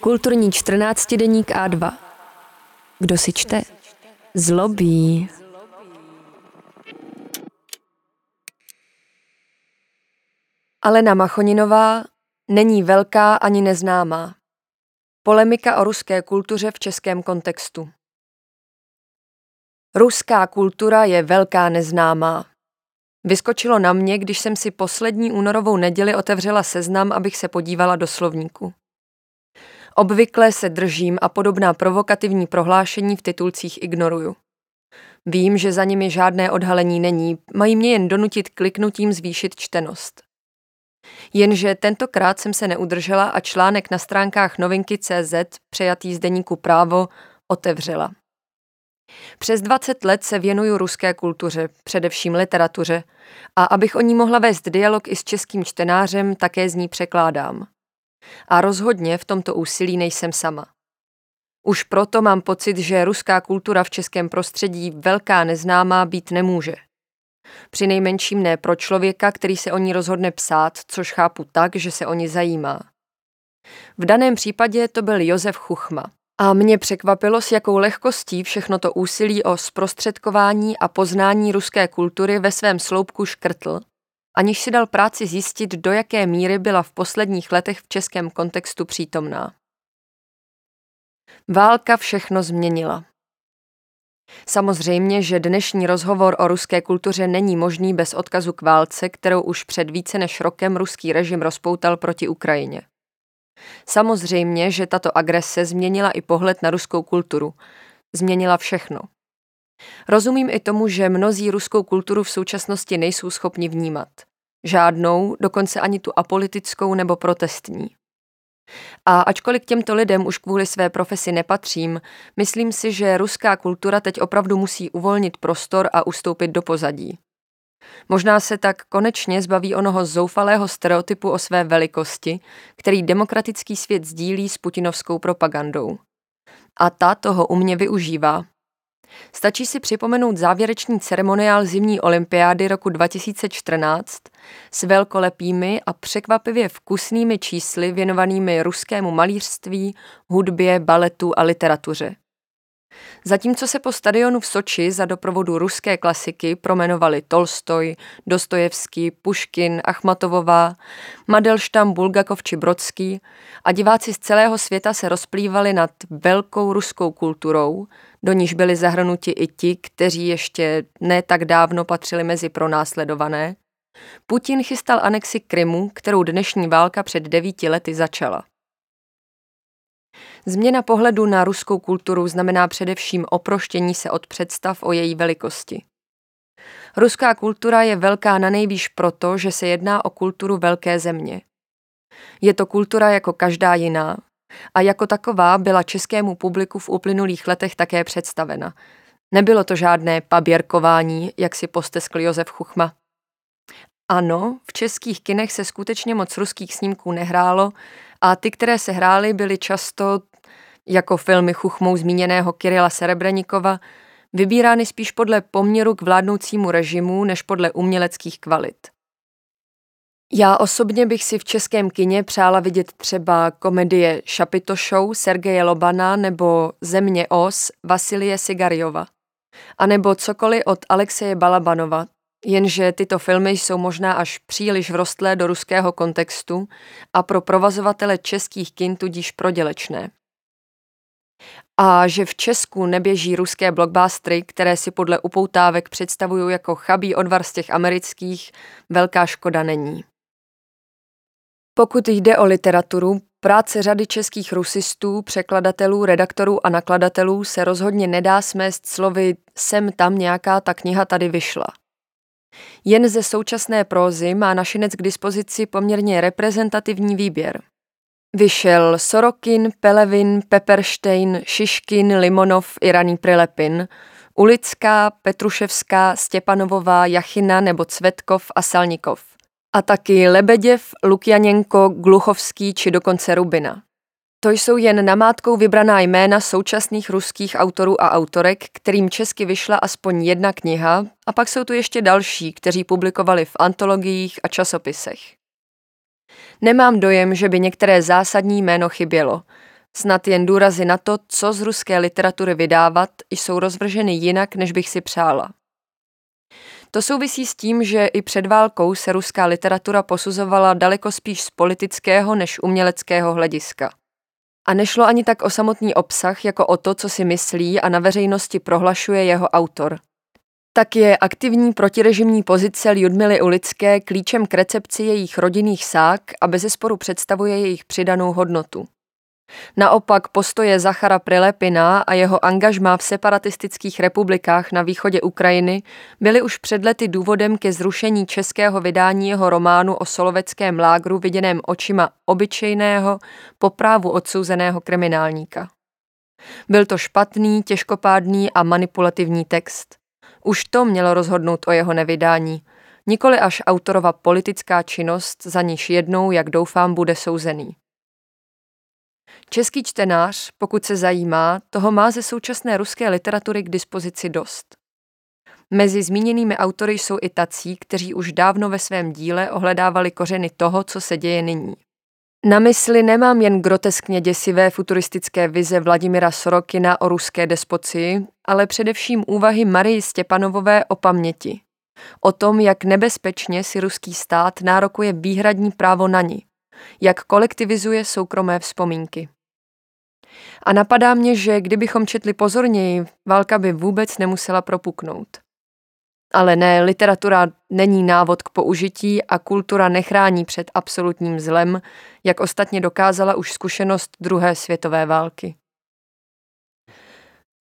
Kulturní 14 deník A2. Kdo si čte? Zlobí. Alena Machoninová není velká ani neznámá. Polemika o ruské kultuře v českém kontextu. Ruská kultura je velká neznámá. Vyskočilo na mě, když jsem si poslední únorovou neděli otevřela seznam, abych se podívala do slovníku. Obvykle se držím a podobná provokativní prohlášení v titulcích ignoruju. Vím, že za nimi žádné odhalení není, mají mě jen donutit kliknutím zvýšit čtenost. Jenže tentokrát jsem se neudržela a článek na stránkách novinky CZ, přejatý z deníku právo, otevřela. Přes 20 let se věnuju ruské kultuře, především literatuře, a abych o ní mohla vést dialog i s českým čtenářem, také z ní překládám. A rozhodně v tomto úsilí nejsem sama. Už proto mám pocit, že ruská kultura v českém prostředí velká neznámá být nemůže. Při nejmenším ne pro člověka, který se o ní rozhodne psát, což chápu tak, že se o ní zajímá. V daném případě to byl Josef Chuchma. A mě překvapilo, s jakou lehkostí všechno to úsilí o zprostředkování a poznání ruské kultury ve svém sloupku škrtl, aniž si dal práci zjistit, do jaké míry byla v posledních letech v českém kontextu přítomná. Válka všechno změnila. Samozřejmě, že dnešní rozhovor o ruské kultuře není možný bez odkazu k válce, kterou už před více než rokem ruský režim rozpoutal proti Ukrajině. Samozřejmě, že tato agrese změnila i pohled na ruskou kulturu. Změnila všechno. Rozumím i tomu, že mnozí ruskou kulturu v současnosti nejsou schopni vnímat. Žádnou, dokonce ani tu apolitickou nebo protestní. A ačkoliv k těmto lidem už kvůli své profesi nepatřím, myslím si, že ruská kultura teď opravdu musí uvolnit prostor a ustoupit do pozadí. Možná se tak konečně zbaví onoho zoufalého stereotypu o své velikosti, který demokratický svět sdílí s putinovskou propagandou. A ta toho u mě využívá. Stačí si připomenout závěrečný ceremoniál zimní olympiády roku 2014 s velkolepými a překvapivě vkusnými čísly věnovanými ruskému malířství, hudbě, baletu a literatuře. Zatímco se po stadionu v Soči za doprovodu ruské klasiky promenovali Tolstoj, Dostojevský, Puškin, Achmatovová, Madelštam, Bulgakov či Brodský a diváci z celého světa se rozplývali nad velkou ruskou kulturou, do níž byli zahrnuti i ti, kteří ještě ne tak dávno patřili mezi pronásledované, Putin chystal anexi Krymu, kterou dnešní válka před devíti lety začala. Změna pohledu na ruskou kulturu znamená především oproštění se od představ o její velikosti. Ruská kultura je velká na nejvýš proto, že se jedná o kulturu velké země. Je to kultura jako každá jiná a jako taková byla českému publiku v uplynulých letech také představena. Nebylo to žádné paběrkování, jak si posteskl Josef Chuchma. Ano, v českých kinech se skutečně moc ruských snímků nehrálo a ty, které se hrály, byly často, jako filmy Chuchmou zmíněného Kirila Serebrenikova, vybírány spíš podle poměru k vládnoucímu režimu než podle uměleckých kvalit. Já osobně bych si v českém kině přála vidět třeba komedie Šapito Show Sergeje Lobana nebo Země os Vasilie Sigarjova. A nebo cokoliv od Alexeje Balabanova, Jenže tyto filmy jsou možná až příliš vrostlé do ruského kontextu a pro provazovatele českých kin tudíž prodělečné. A že v Česku neběží ruské blockbustery, které si podle upoutávek představují jako chabý odvar z těch amerických, velká škoda není. Pokud jde o literaturu, práce řady českých rusistů, překladatelů, redaktorů a nakladatelů se rozhodně nedá smést slovy sem tam nějaká ta kniha tady vyšla – jen ze současné prózy má našinec k dispozici poměrně reprezentativní výběr. Vyšel Sorokin, Pelevin, Pepperstein, Šiškin, Limonov, Iraný Prilepin, Ulická, Petruševská, Stěpanovová, Jachina nebo Cvetkov a Salnikov. A taky Lebeděv, Lukjaněnko, Gluchovský či dokonce Rubina. To jsou jen namátkou vybraná jména současných ruských autorů a autorek, kterým česky vyšla aspoň jedna kniha, a pak jsou tu ještě další, kteří publikovali v antologiích a časopisech. Nemám dojem, že by některé zásadní jméno chybělo. Snad jen důrazy na to, co z ruské literatury vydávat, jsou rozvrženy jinak, než bych si přála. To souvisí s tím, že i před válkou se ruská literatura posuzovala daleko spíš z politického než uměleckého hlediska. A nešlo ani tak o samotný obsah, jako o to, co si myslí a na veřejnosti prohlašuje jeho autor. Tak je aktivní protirežimní pozice Ljudmily Ulické klíčem k recepci jejich rodinných sák a bezesporu představuje jejich přidanou hodnotu. Naopak postoje Zachara Prilepina a jeho angažmá v separatistických republikách na východě Ukrajiny byly už před lety důvodem ke zrušení českého vydání jeho románu o soloveckém lágru viděném očima obyčejného, po právu odsouzeného kriminálníka. Byl to špatný, těžkopádný a manipulativní text. Už to mělo rozhodnout o jeho nevydání, nikoli až autorova politická činnost, za níž jednou, jak doufám, bude souzený. Český čtenář, pokud se zajímá, toho má ze současné ruské literatury k dispozici dost. Mezi zmíněnými autory jsou i tací, kteří už dávno ve svém díle ohledávali kořeny toho, co se děje nyní. Na mysli nemám jen groteskně děsivé futuristické vize Vladimira Sorokina o ruské despocii, ale především úvahy Marii Stěpanovové o paměti. O tom, jak nebezpečně si ruský stát nárokuje výhradní právo na ní, jak kolektivizuje soukromé vzpomínky. A napadá mě, že kdybychom četli pozorněji, válka by vůbec nemusela propuknout. Ale ne, literatura není návod k použití a kultura nechrání před absolutním zlem, jak ostatně dokázala už zkušenost druhé světové války.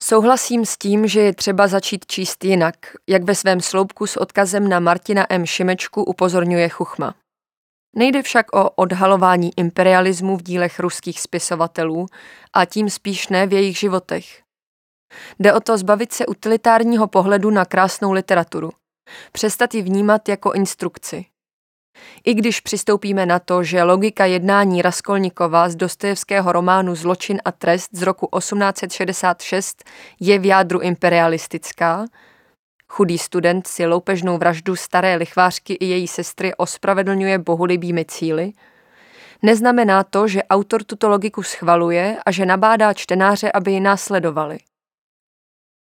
Souhlasím s tím, že je třeba začít číst jinak, jak ve svém sloupku s odkazem na Martina M. Šimečku upozorňuje Chuchma. Nejde však o odhalování imperialismu v dílech ruských spisovatelů a tím spíš ne v jejich životech. Jde o to zbavit se utilitárního pohledu na krásnou literaturu. Přestat ji vnímat jako instrukci. I když přistoupíme na to, že logika jednání Raskolnikova z Dostojevského románu Zločin a trest z roku 1866 je v jádru imperialistická, Chudý student si loupežnou vraždu staré lichvářky i její sestry ospravedlňuje bohulibými cíly. Neznamená to, že autor tuto logiku schvaluje a že nabádá čtenáře, aby ji následovali.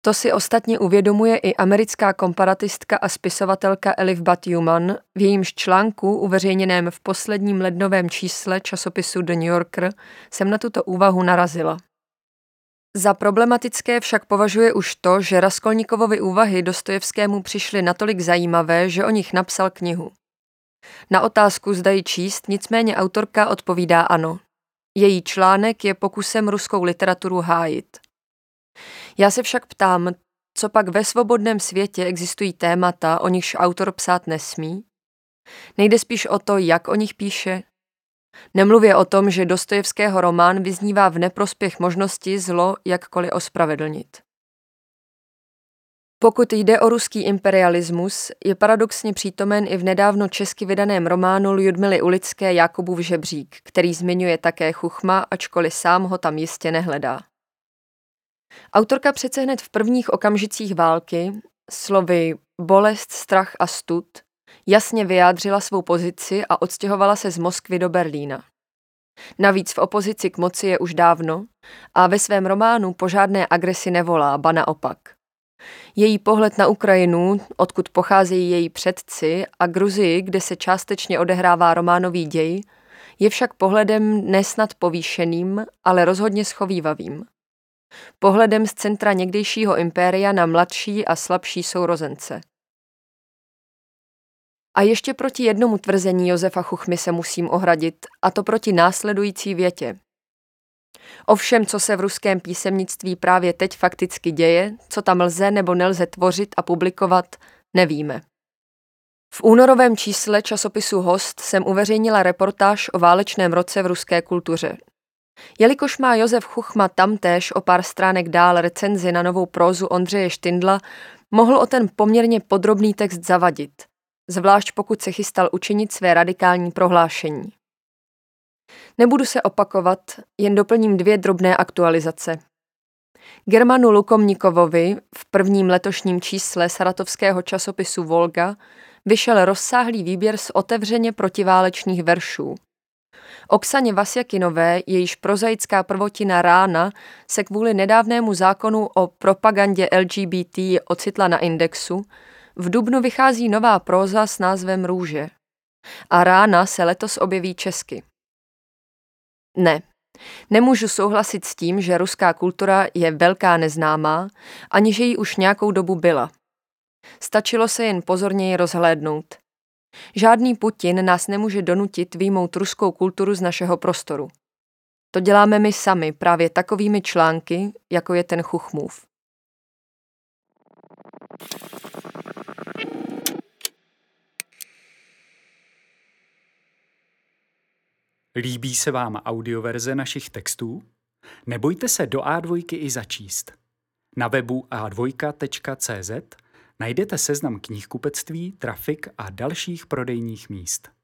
To si ostatně uvědomuje i americká komparatistka a spisovatelka Elif Bathuman v jejímž článku uveřejněném v posledním lednovém čísle časopisu The New Yorker jsem na tuto úvahu narazila. Za problematické však považuje už to, že Raskolníkovovi úvahy Dostojevskému přišly natolik zajímavé, že o nich napsal knihu. Na otázku zda ji číst nicméně autorka odpovídá ano. Její článek je pokusem ruskou literaturu hájit. Já se však ptám, co pak ve svobodném světě existují témata, o nichž autor psát nesmí? Nejde spíš o to, jak o nich píše, Nemluvě o tom, že Dostojevského román vyznívá v neprospěch možnosti zlo jakkoliv ospravedlnit. Pokud jde o ruský imperialismus, je paradoxně přítomen i v nedávno česky vydaném románu Ljudmily Ulické Jakubův žebřík, který zmiňuje také Chuchma, ačkoliv sám ho tam jistě nehledá. Autorka přece hned v prvních okamžicích války, slovy bolest, strach a stud, jasně vyjádřila svou pozici a odstěhovala se z Moskvy do Berlína. Navíc v opozici k moci je už dávno a ve svém románu po žádné agresi nevolá, ba naopak. Její pohled na Ukrajinu, odkud pocházejí její předci, a Gruzii, kde se částečně odehrává románový děj, je však pohledem nesnad povýšeným, ale rozhodně schovývavým. Pohledem z centra někdejšího impéria na mladší a slabší sourozence – a ještě proti jednomu tvrzení Josefa Chuchmy se musím ohradit, a to proti následující větě. O všem, co se v ruském písemnictví právě teď fakticky děje, co tam lze nebo nelze tvořit a publikovat, nevíme. V únorovém čísle časopisu Host jsem uveřejnila reportáž o válečném roce v ruské kultuře. Jelikož má Josef Chuchma tamtéž o pár stránek dál recenzi na novou prózu Ondřeje Štindla, mohl o ten poměrně podrobný text zavadit – zvlášť pokud se chystal učinit své radikální prohlášení. Nebudu se opakovat, jen doplním dvě drobné aktualizace. Germanu Lukomnikovovi v prvním letošním čísle saratovského časopisu Volga vyšel rozsáhlý výběr z otevřeně protiválečných veršů. Oksaně Vasjakinové, jejíž prozaická prvotina Rána se kvůli nedávnému zákonu o propagandě LGBT ocitla na indexu, v Dubnu vychází nová próza s názvem Růže. A Rána se letos objeví česky. Ne, nemůžu souhlasit s tím, že ruská kultura je velká neznámá, ani že jí už nějakou dobu byla. Stačilo se jen pozorněji rozhlédnout. Žádný Putin nás nemůže donutit výjmout ruskou kulturu z našeho prostoru. To děláme my sami právě takovými články, jako je ten Chuchmův. Líbí se vám audioverze našich textů? Nebojte se do A2 i začíst. Na webu a2.cz najdete seznam knihkupectví, trafik a dalších prodejních míst.